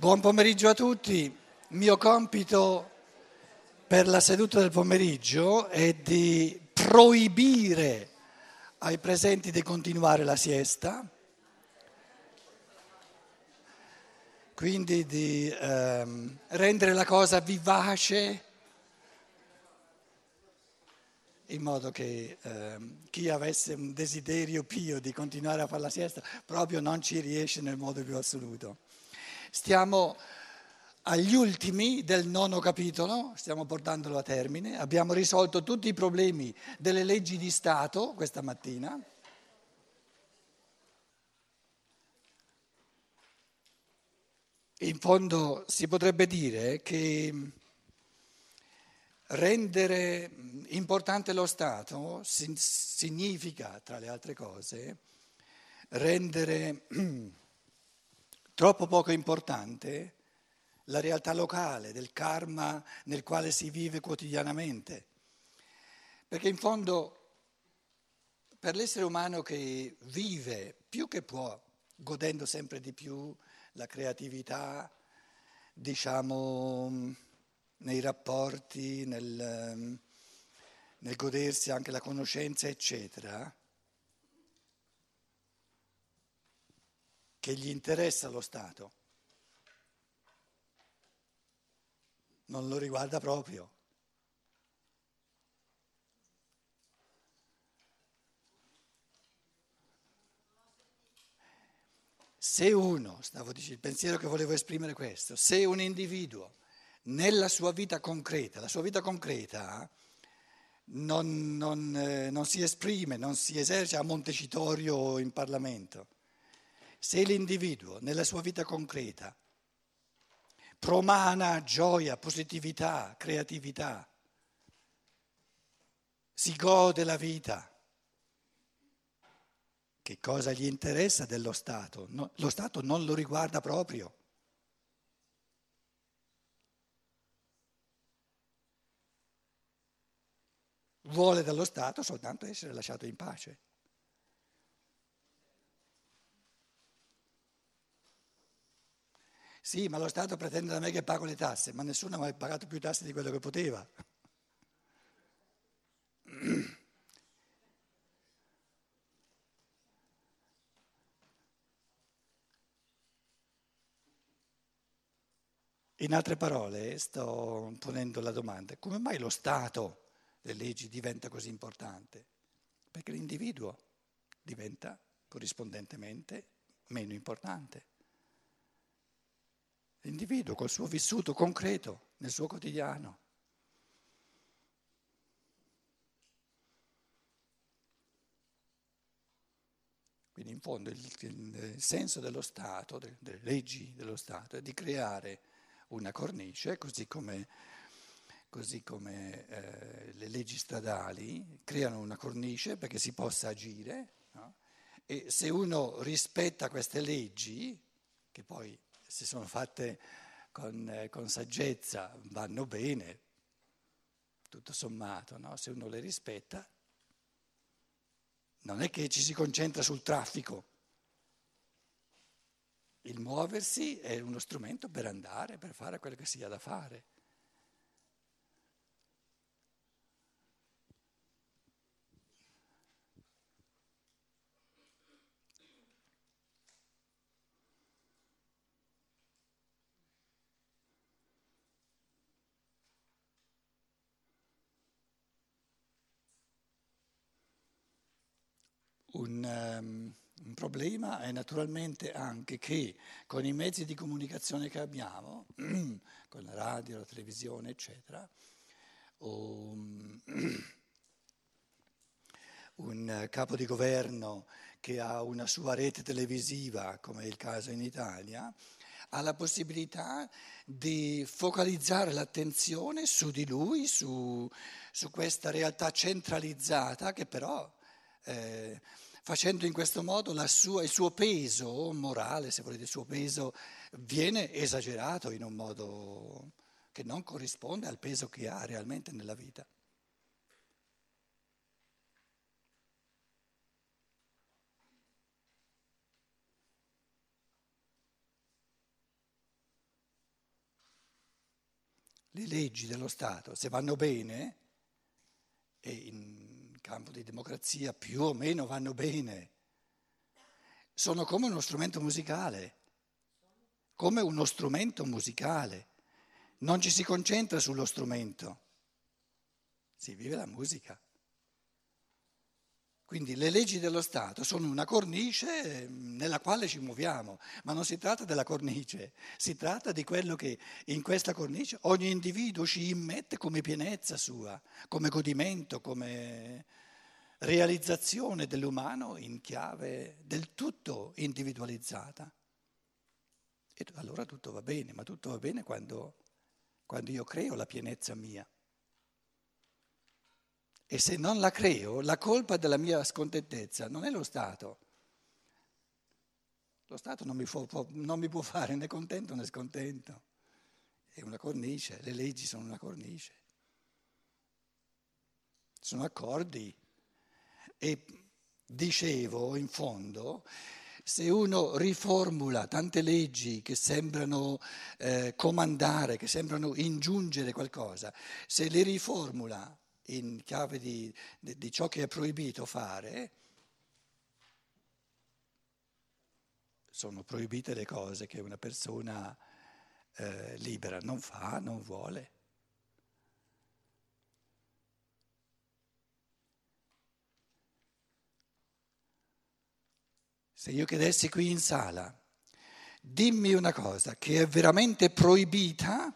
Buon pomeriggio a tutti. Il mio compito per la seduta del pomeriggio è di proibire ai presenti di continuare la siesta, quindi di ehm, rendere la cosa vivace in modo che ehm, chi avesse un desiderio pio di continuare a fare la siesta proprio non ci riesce nel modo più assoluto. Stiamo agli ultimi del nono capitolo, stiamo portandolo a termine, abbiamo risolto tutti i problemi delle leggi di Stato questa mattina. In fondo si potrebbe dire che rendere importante lo Stato significa, tra le altre cose, rendere troppo poco importante la realtà locale, del karma nel quale si vive quotidianamente. Perché in fondo per l'essere umano che vive più che può, godendo sempre di più la creatività, diciamo, nei rapporti, nel, nel godersi anche la conoscenza, eccetera, che gli interessa lo Stato. Non lo riguarda proprio. Se uno, stavo dicendo, il pensiero che volevo esprimere è questo, se un individuo nella sua vita concreta, la sua vita concreta non, non, eh, non si esprime, non si esercita a Montecitorio o in Parlamento, se l'individuo nella sua vita concreta promana gioia, positività, creatività, si gode la vita, che cosa gli interessa dello Stato? No, lo Stato non lo riguarda proprio. Vuole dallo Stato soltanto essere lasciato in pace. Sì, ma lo Stato pretende da me che pago le tasse, ma nessuno ha mai pagato più tasse di quello che poteva. In altre parole, sto ponendo la domanda, come mai lo Stato, le leggi, diventa così importante? Perché l'individuo diventa corrispondentemente meno importante l'individuo col suo vissuto concreto nel suo quotidiano. Quindi in fondo il, il senso dello Stato, delle, leggi dello Stato, è di creare una cornice, così come, così come eh, le leggi stradali creano una cornice perché si possa agire. No? E se uno rispetta queste leggi, che poi se sono fatte con, eh, con saggezza vanno bene, tutto sommato, no? se uno le rispetta, non è che ci si concentra sul traffico. Il muoversi è uno strumento per andare, per fare quello che si ha da fare. Un, um, un, problema è naturalmente anche che con i mezzi di comunicazione che abbiamo, con la radio, la televisione, eccetera, um, un capo di governo che ha una sua rete televisiva, come è il caso in Italia, ha la possibilità di focalizzare l'attenzione su di lui, su, su questa realtà centralizzata che però eh, facendo in questo modo sua, il suo peso morale, se volete, il suo peso viene esagerato in un modo che non corrisponde al peso che ha realmente nella vita. le leggi dello Stato, se vanno bene, e in campo di democrazia più o meno vanno bene, sono come uno strumento musicale, come uno strumento musicale. Non ci si concentra sullo strumento, si vive la musica. Quindi le leggi dello Stato sono una cornice mm, nella quale ci muoviamo, ma non si tratta della cornice, si tratta di quello che in questa cornice ogni individuo ci immette come pienezza sua, come godimento, come realizzazione dell'umano in chiave del tutto individualizzata. E allora tutto va bene, ma tutto va bene quando, quando io creo la pienezza mia. E se non la creo, la colpa della mia scontentezza non è lo Stato. Lo Stato non mi, può, non mi può fare né contento né scontento. È una cornice, le leggi sono una cornice. Sono accordi. E dicevo, in fondo, se uno riformula tante leggi che sembrano eh, comandare, che sembrano ingiungere qualcosa, se le riformula in chiave di, di, di ciò che è proibito fare, sono proibite le cose che una persona eh, libera non fa, non vuole. Se io chiedessi qui in sala, dimmi una cosa che è veramente proibita,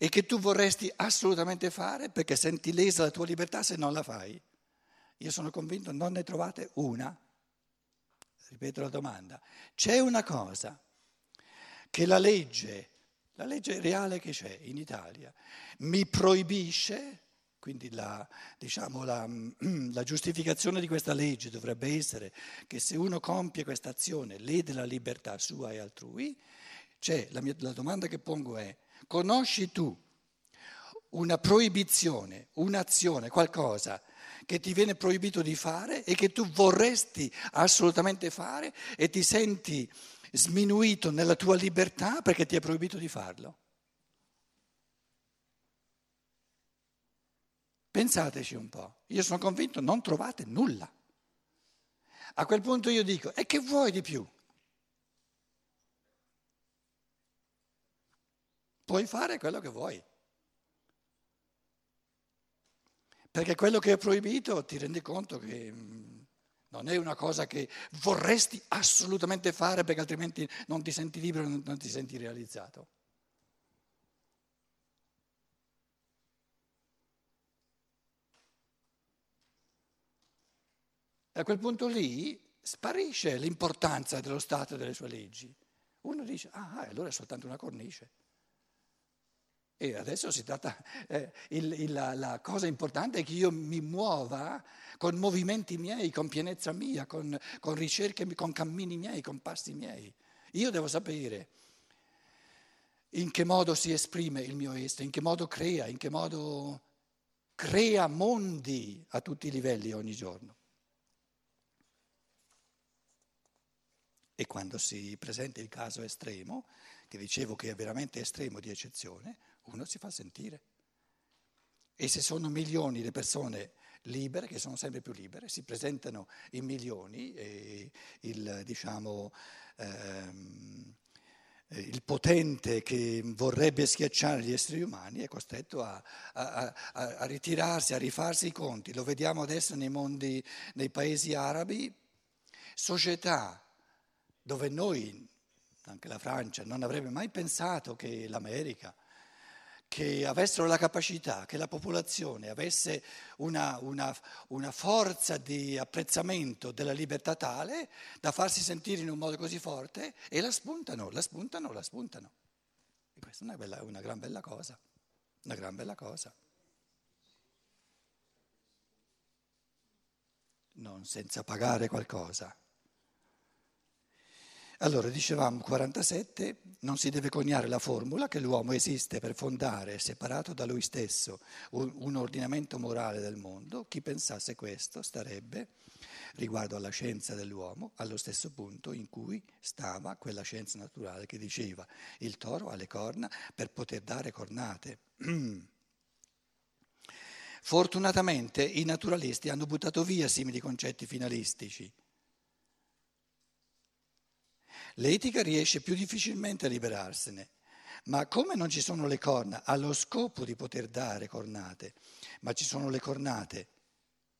e che tu vorresti assolutamente fare perché senti lesa la tua libertà se non la fai. Io sono convinto non ne trovate una. Ripeto la domanda. C'è una cosa che la legge, la legge reale che c'è in Italia, mi proibisce, quindi la, diciamo, la, la giustificazione di questa legge dovrebbe essere che se uno compie questa azione lede la libertà sua e altrui, c'è, la, mia, la domanda che pongo è, Conosci tu una proibizione, un'azione, qualcosa che ti viene proibito di fare e che tu vorresti assolutamente fare e ti senti sminuito nella tua libertà perché ti è proibito di farlo? Pensateci un po', io sono convinto non trovate nulla. A quel punto io dico, e che vuoi di più? Puoi fare quello che vuoi. Perché quello che è proibito ti rendi conto che mm, non è una cosa che vorresti assolutamente fare perché altrimenti non ti senti libero, non ti senti realizzato. E a quel punto lì sparisce l'importanza dello Stato e delle sue leggi. Uno dice, ah, allora è soltanto una cornice. E adesso si tratta, eh, il, il, la, la, cosa importante è che io mi muova con movimenti miei, con pienezza mia, con, con ricerche, con cammini miei, con passi miei. Io devo sapere in che modo si esprime il mio essere, in che modo crea, in che modo crea mondi a tutti i livelli ogni giorno. E quando si presenta il caso estremo, che dicevo che è veramente estremo di eccezione, uno si fa sentire. E se sono milioni le persone libere, che sono sempre più libere, si presentano in milioni e il, diciamo, ehm, il potente che vorrebbe schiacciare gli esseri umani è costretto a, a, a, a, ritirarsi, a rifarsi i conti. Lo vediamo adesso nei mondi, nei paesi arabi, società dove noi, anche la Francia, non avrebbe mai pensato che l'America che avessero la capacità, che la popolazione avesse una, una, una, forza di apprezzamento della libertà tale da farsi sentire in un modo così forte e la spuntano, la spuntano, la spuntano. E questa è una, bella, una gran bella cosa, una gran bella cosa. Non senza pagare qualcosa. Allora, dicevamo 47, non si deve coniare la formula che l'uomo esiste per fondare, separato da lui stesso, un, ordinamento morale del mondo. Chi pensasse questo starebbe riguardo alla scienza dell'uomo, allo stesso punto in cui stava quella scienza naturale che diceva il toro ha le corna per poter dare cornate. Fortunatamente i naturalisti hanno buttato via simili concetti finalistici. L'etica riesce più difficilmente a liberarsene, ma come non ci sono le corna allo scopo di poter dare cornate, ma ci sono le cornate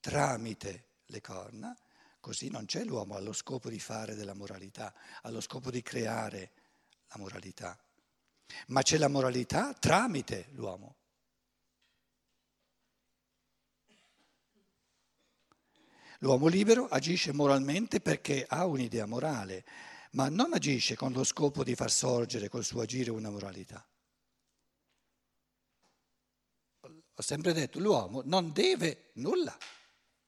tramite le corna, così non c'è l'uomo allo scopo di fare della moralità, allo scopo di creare la moralità, ma c'è la moralità tramite l'uomo. L'uomo libero agisce moralmente perché ha un'idea morale, ma non agisce con lo scopo di far sorgere col suo agire una moralità. Ho sempre detto, l'uomo non deve nulla,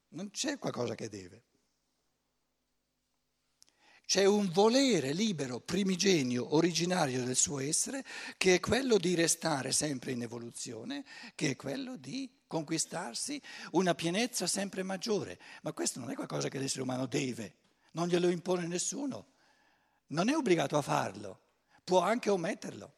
non c'è qualcosa che deve. C'è un volere libero, primigenio, originario del suo essere, che è quello di restare sempre in evoluzione, che è quello di conquistarsi una pienezza sempre maggiore. Ma questo non è qualcosa che l'essere umano deve, non glielo impone nessuno, non è obbligato a farlo, può anche ometterlo.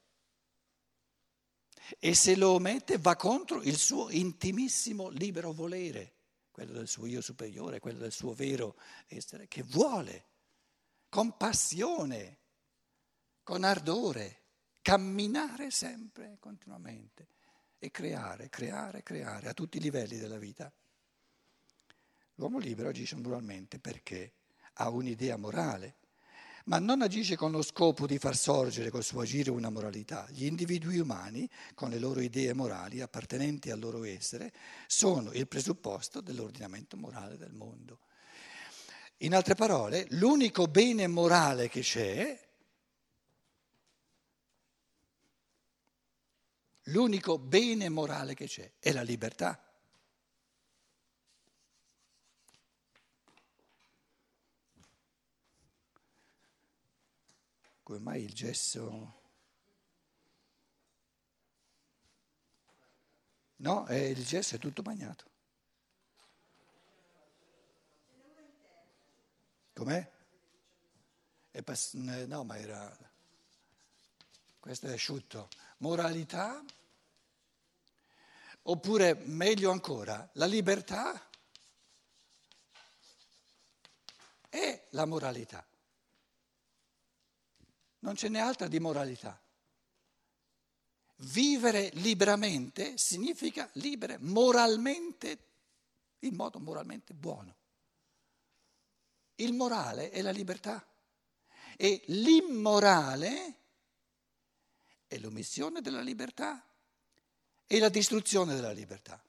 E se lo omette va contro il suo intimissimo libero volere, quello del suo io superiore, quello del suo vero essere, che vuole con passione, con ardore, camminare sempre, continuamente e creare, creare, creare a tutti i livelli della vita. L'uomo libero agisce moralmente perché ha un'idea morale, ma non agisce con lo scopo di far sorgere col suo agire una moralità. Gli individui umani, con le loro idee morali appartenenti al loro essere, sono il presupposto dell'ordinamento morale del mondo. In altre parole, l'unico bene morale che c'è, l'unico bene morale che c'è è la libertà. Come mai il gesso... No, il gesso è tutto bagnato. Com'è? Pass- no, ma era... Questo è asciutto. Moralità? Oppure, meglio ancora, la libertà è la moralità. Non ce n'è altra di moralità. Vivere liberamente significa libere moralmente, in modo moralmente buono. Il morale è la libertà e l'immorale è l'omissione della libertà e la distruzione della libertà.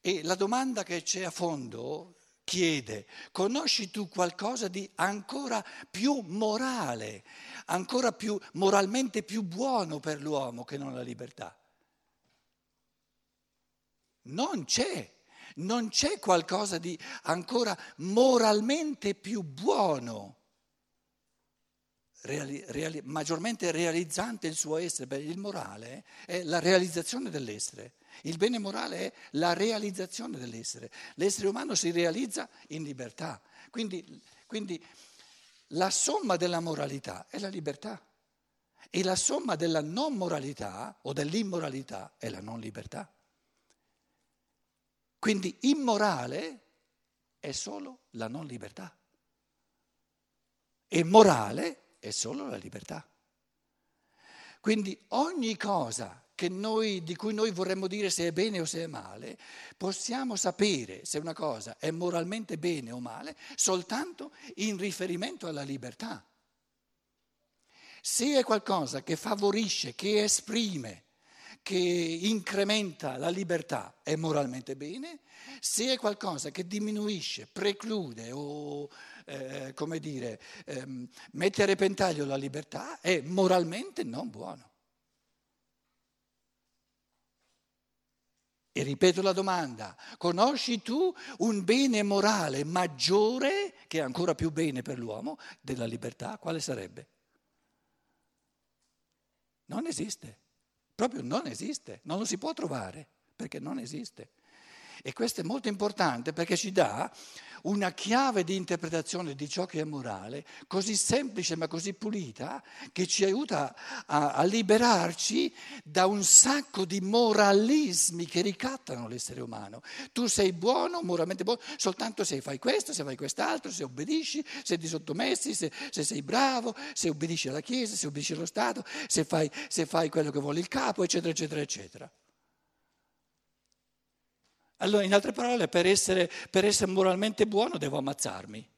E la domanda che c'è a fondo chiede, conosci tu qualcosa di ancora più morale, ancora più moralmente più buono per l'uomo che non la libertà? Non c'è non c'è qualcosa di ancora moralmente più buono, reali, reali, maggiormente realizzante il suo essere. Beh, il morale è la realizzazione dell'essere, il bene morale è la realizzazione dell'essere. L'essere umano si realizza in libertà, quindi, quindi la somma della moralità è la libertà e la somma della non moralità o dell'immoralità è la non libertà. Quindi immorale è solo la non libertà e morale è solo la libertà. Quindi ogni cosa noi, di cui noi vorremmo dire se è bene o se è male, possiamo sapere se una cosa è moralmente bene o male soltanto in riferimento alla libertà. Se è qualcosa che favorisce, che esprime che incrementa la libertà è moralmente bene, se è qualcosa che diminuisce, preclude o, eh, come dire, eh, mette a repentaglio la libertà, è moralmente non buono. E ripeto la domanda, conosci tu un bene morale maggiore, che è ancora più bene per l'uomo, della libertà? Quale sarebbe? Non esiste. Proprio non esiste, non lo si può trovare, perché non esiste. E questo è molto importante perché ci dà una chiave di interpretazione di ciò che è morale così semplice ma così pulita che ci aiuta a, a liberarci da un sacco di moralismi che ricattano l'essere umano. Tu sei buono, moralmente buono, soltanto se fai questo, se fai quest'altro, se obbedisci, se ti sottomessi, se, se sei bravo, se obbedisci alla Chiesa, se obbedisci allo Stato, se fai, se fai quello che vuole il capo, eccetera, eccetera, eccetera. Allora, in altre parole, per essere, per essere moralmente buono devo ammazzarmi.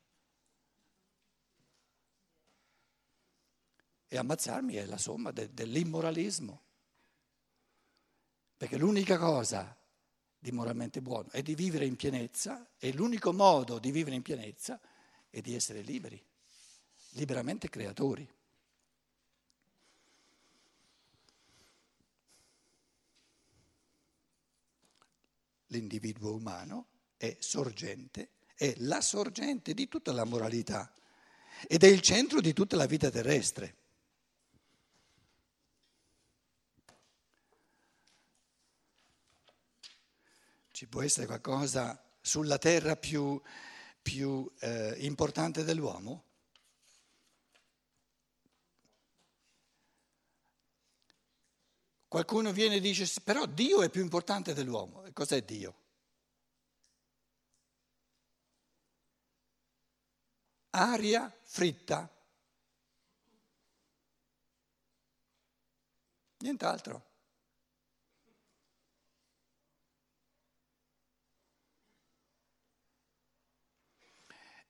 E ammazzarmi è la somma de, dell'immoralismo. Perché l'unica cosa di moralmente buono è di vivere in pienezza e l'unico modo di vivere in pienezza è di essere liberi, liberamente creatori. L'individuo umano è sorgente, è la sorgente di tutta la moralità ed è il centro di tutta la vita terrestre. Ci può essere qualcosa sulla terra più, più eh, importante dell'uomo? Qualcuno viene e dice, però Dio è più importante dell'uomo. E cos'è Dio? Aria fritta. Nient'altro.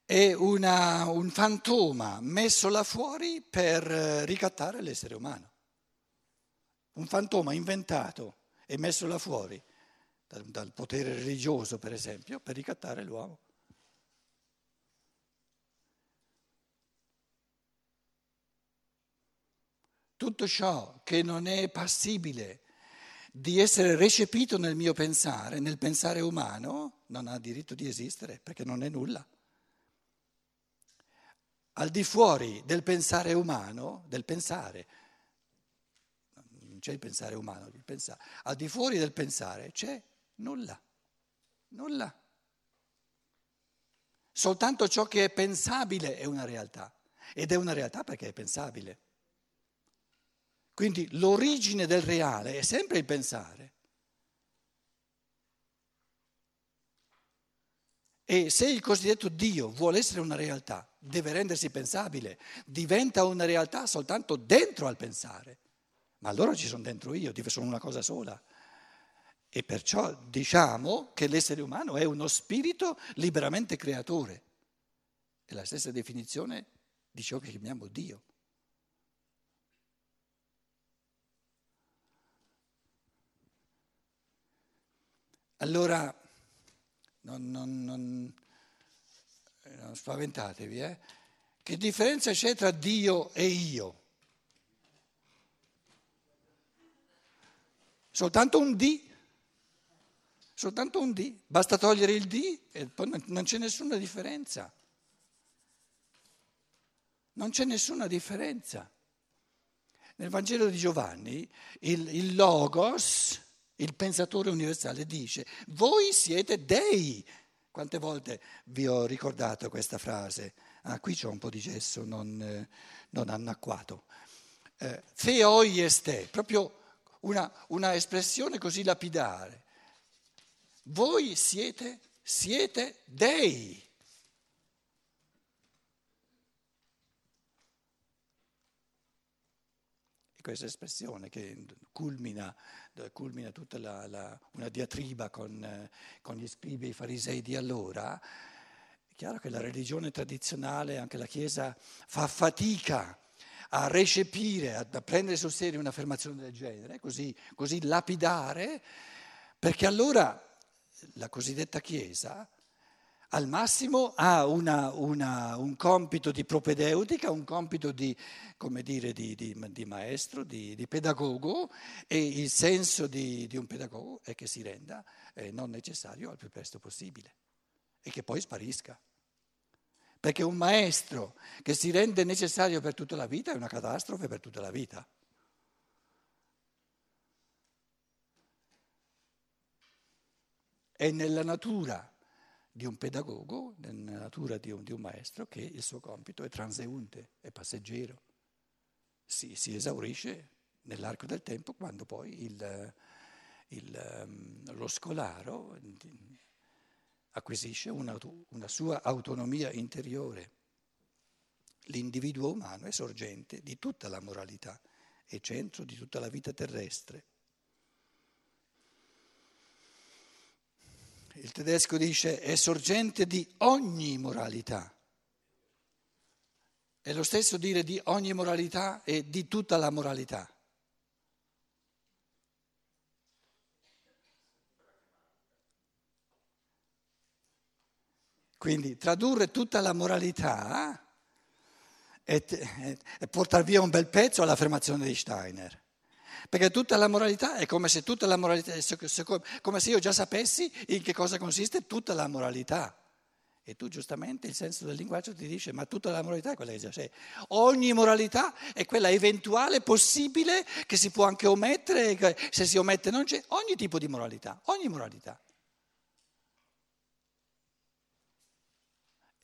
È una, un fantoma messo là fuori per eh, ricattare l'essere umano un fantoma inventato e messo là fuori dal, dal potere religioso, per esempio, per ricattare l'uomo. Tutto ciò che non è passibile di essere recepito nel mio pensare, nel pensare umano, non ha diritto di esistere perché non è nulla. Al di fuori del pensare umano, del pensare, c'è il pensare umano, il pensare. Al di fuori del pensare c'è nulla, nulla. Soltanto ciò che è pensabile è una realtà ed è una realtà perché è pensabile. Quindi l'origine del reale è sempre il pensare. E se il cosiddetto Dio vuole essere una realtà, deve rendersi pensabile, diventa una realtà soltanto dentro al pensare ma allora ci sono dentro io, sono una cosa sola. E perciò diciamo che l'essere umano è uno spirito liberamente creatore. È la stessa definizione di ciò che chiamiamo Dio. Allora, non, non, non, non spaventatevi, eh? Che differenza c'è tra Dio e io? Soltanto un D, soltanto un D, basta togliere il D e poi non c'è nessuna differenza. Non c'è nessuna differenza. Nel Vangelo di Giovanni il, il Logos, il pensatore universale, dice, voi siete dei. Quante volte vi ho ricordato questa frase? Ah, qui c'è un po' di gesso non, eh, non annacquato. Eh, Theoi proprio una, una espressione così lapidare. Voi siete, siete dei. Questa espressione che culmina, culmina tutta la, la, una diatriba con, con gli scribi e i farisei di allora, è chiaro che la religione tradizionale, anche la Chiesa, fa fatica a recepire, a prendere sul serio un'affermazione del genere, così, così lapidare, perché allora la cosiddetta Chiesa al massimo ha una, una, un compito di propedeutica, un compito di, dire, di, di, di maestro, di, pedagogo e il senso di, un pedagogo è che si renda eh, non necessario al più presto possibile e che poi sparisca. Perché un maestro che si rende necessario per tutta la vita è una catastrofe per tutta la vita. È nella natura di un pedagogo, nella natura di un, di un maestro, che il suo compito è transeunte, è passeggero. Si, si esaurisce nell'arco del tempo quando poi il, il, ehm, lo scolaro acquisisce una, una sua autonomia interiore. L'individuo umano è sorgente di tutta la moralità, è centro di tutta la vita terrestre. Il tedesco dice è sorgente di ogni moralità. È lo stesso dire di ogni moralità e di tutta la moralità. Quindi tradurre tutta la moralità è, è, è portare via un bel pezzo all'affermazione di Steiner. Perché tutta la moralità è come se moralità, come se io già sapessi in che cosa consiste tutta la moralità. E tu giustamente il senso del linguaggio ti dice, ma tutta la moralità è quella che già sei. Ogni moralità è quella eventuale, possibile, che si può anche omettere, se si omette non c'è, ogni tipo di moralità, ogni moralità.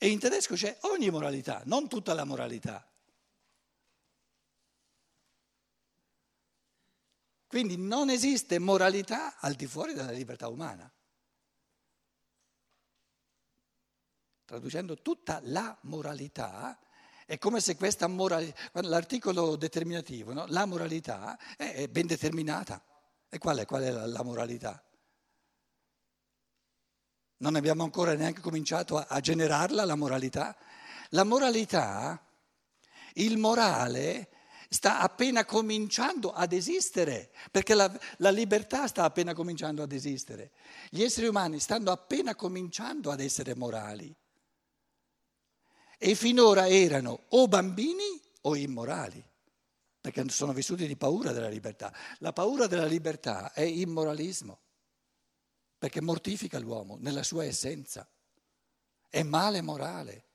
E in tedesco c'è ogni moralità, non tutta la moralità. Quindi non esiste moralità al di fuori della libertà umana. Traducendo tutta la moralità, è come se questa moralità, l'articolo determinativo, no? la moralità è ben determinata. E qual è, qual è la, la moralità? Non abbiamo ancora neanche cominciato a, a generarla, la moralità. La moralità, il morale sta appena cominciando ad esistere, perché la, la, libertà sta appena cominciando ad esistere. Gli esseri umani stanno appena cominciando ad essere morali. E finora erano o bambini o immorali, perché sono vissuti di paura della libertà. La paura della libertà è immoralismo, perché mortifica l'uomo nella sua essenza. È male morale.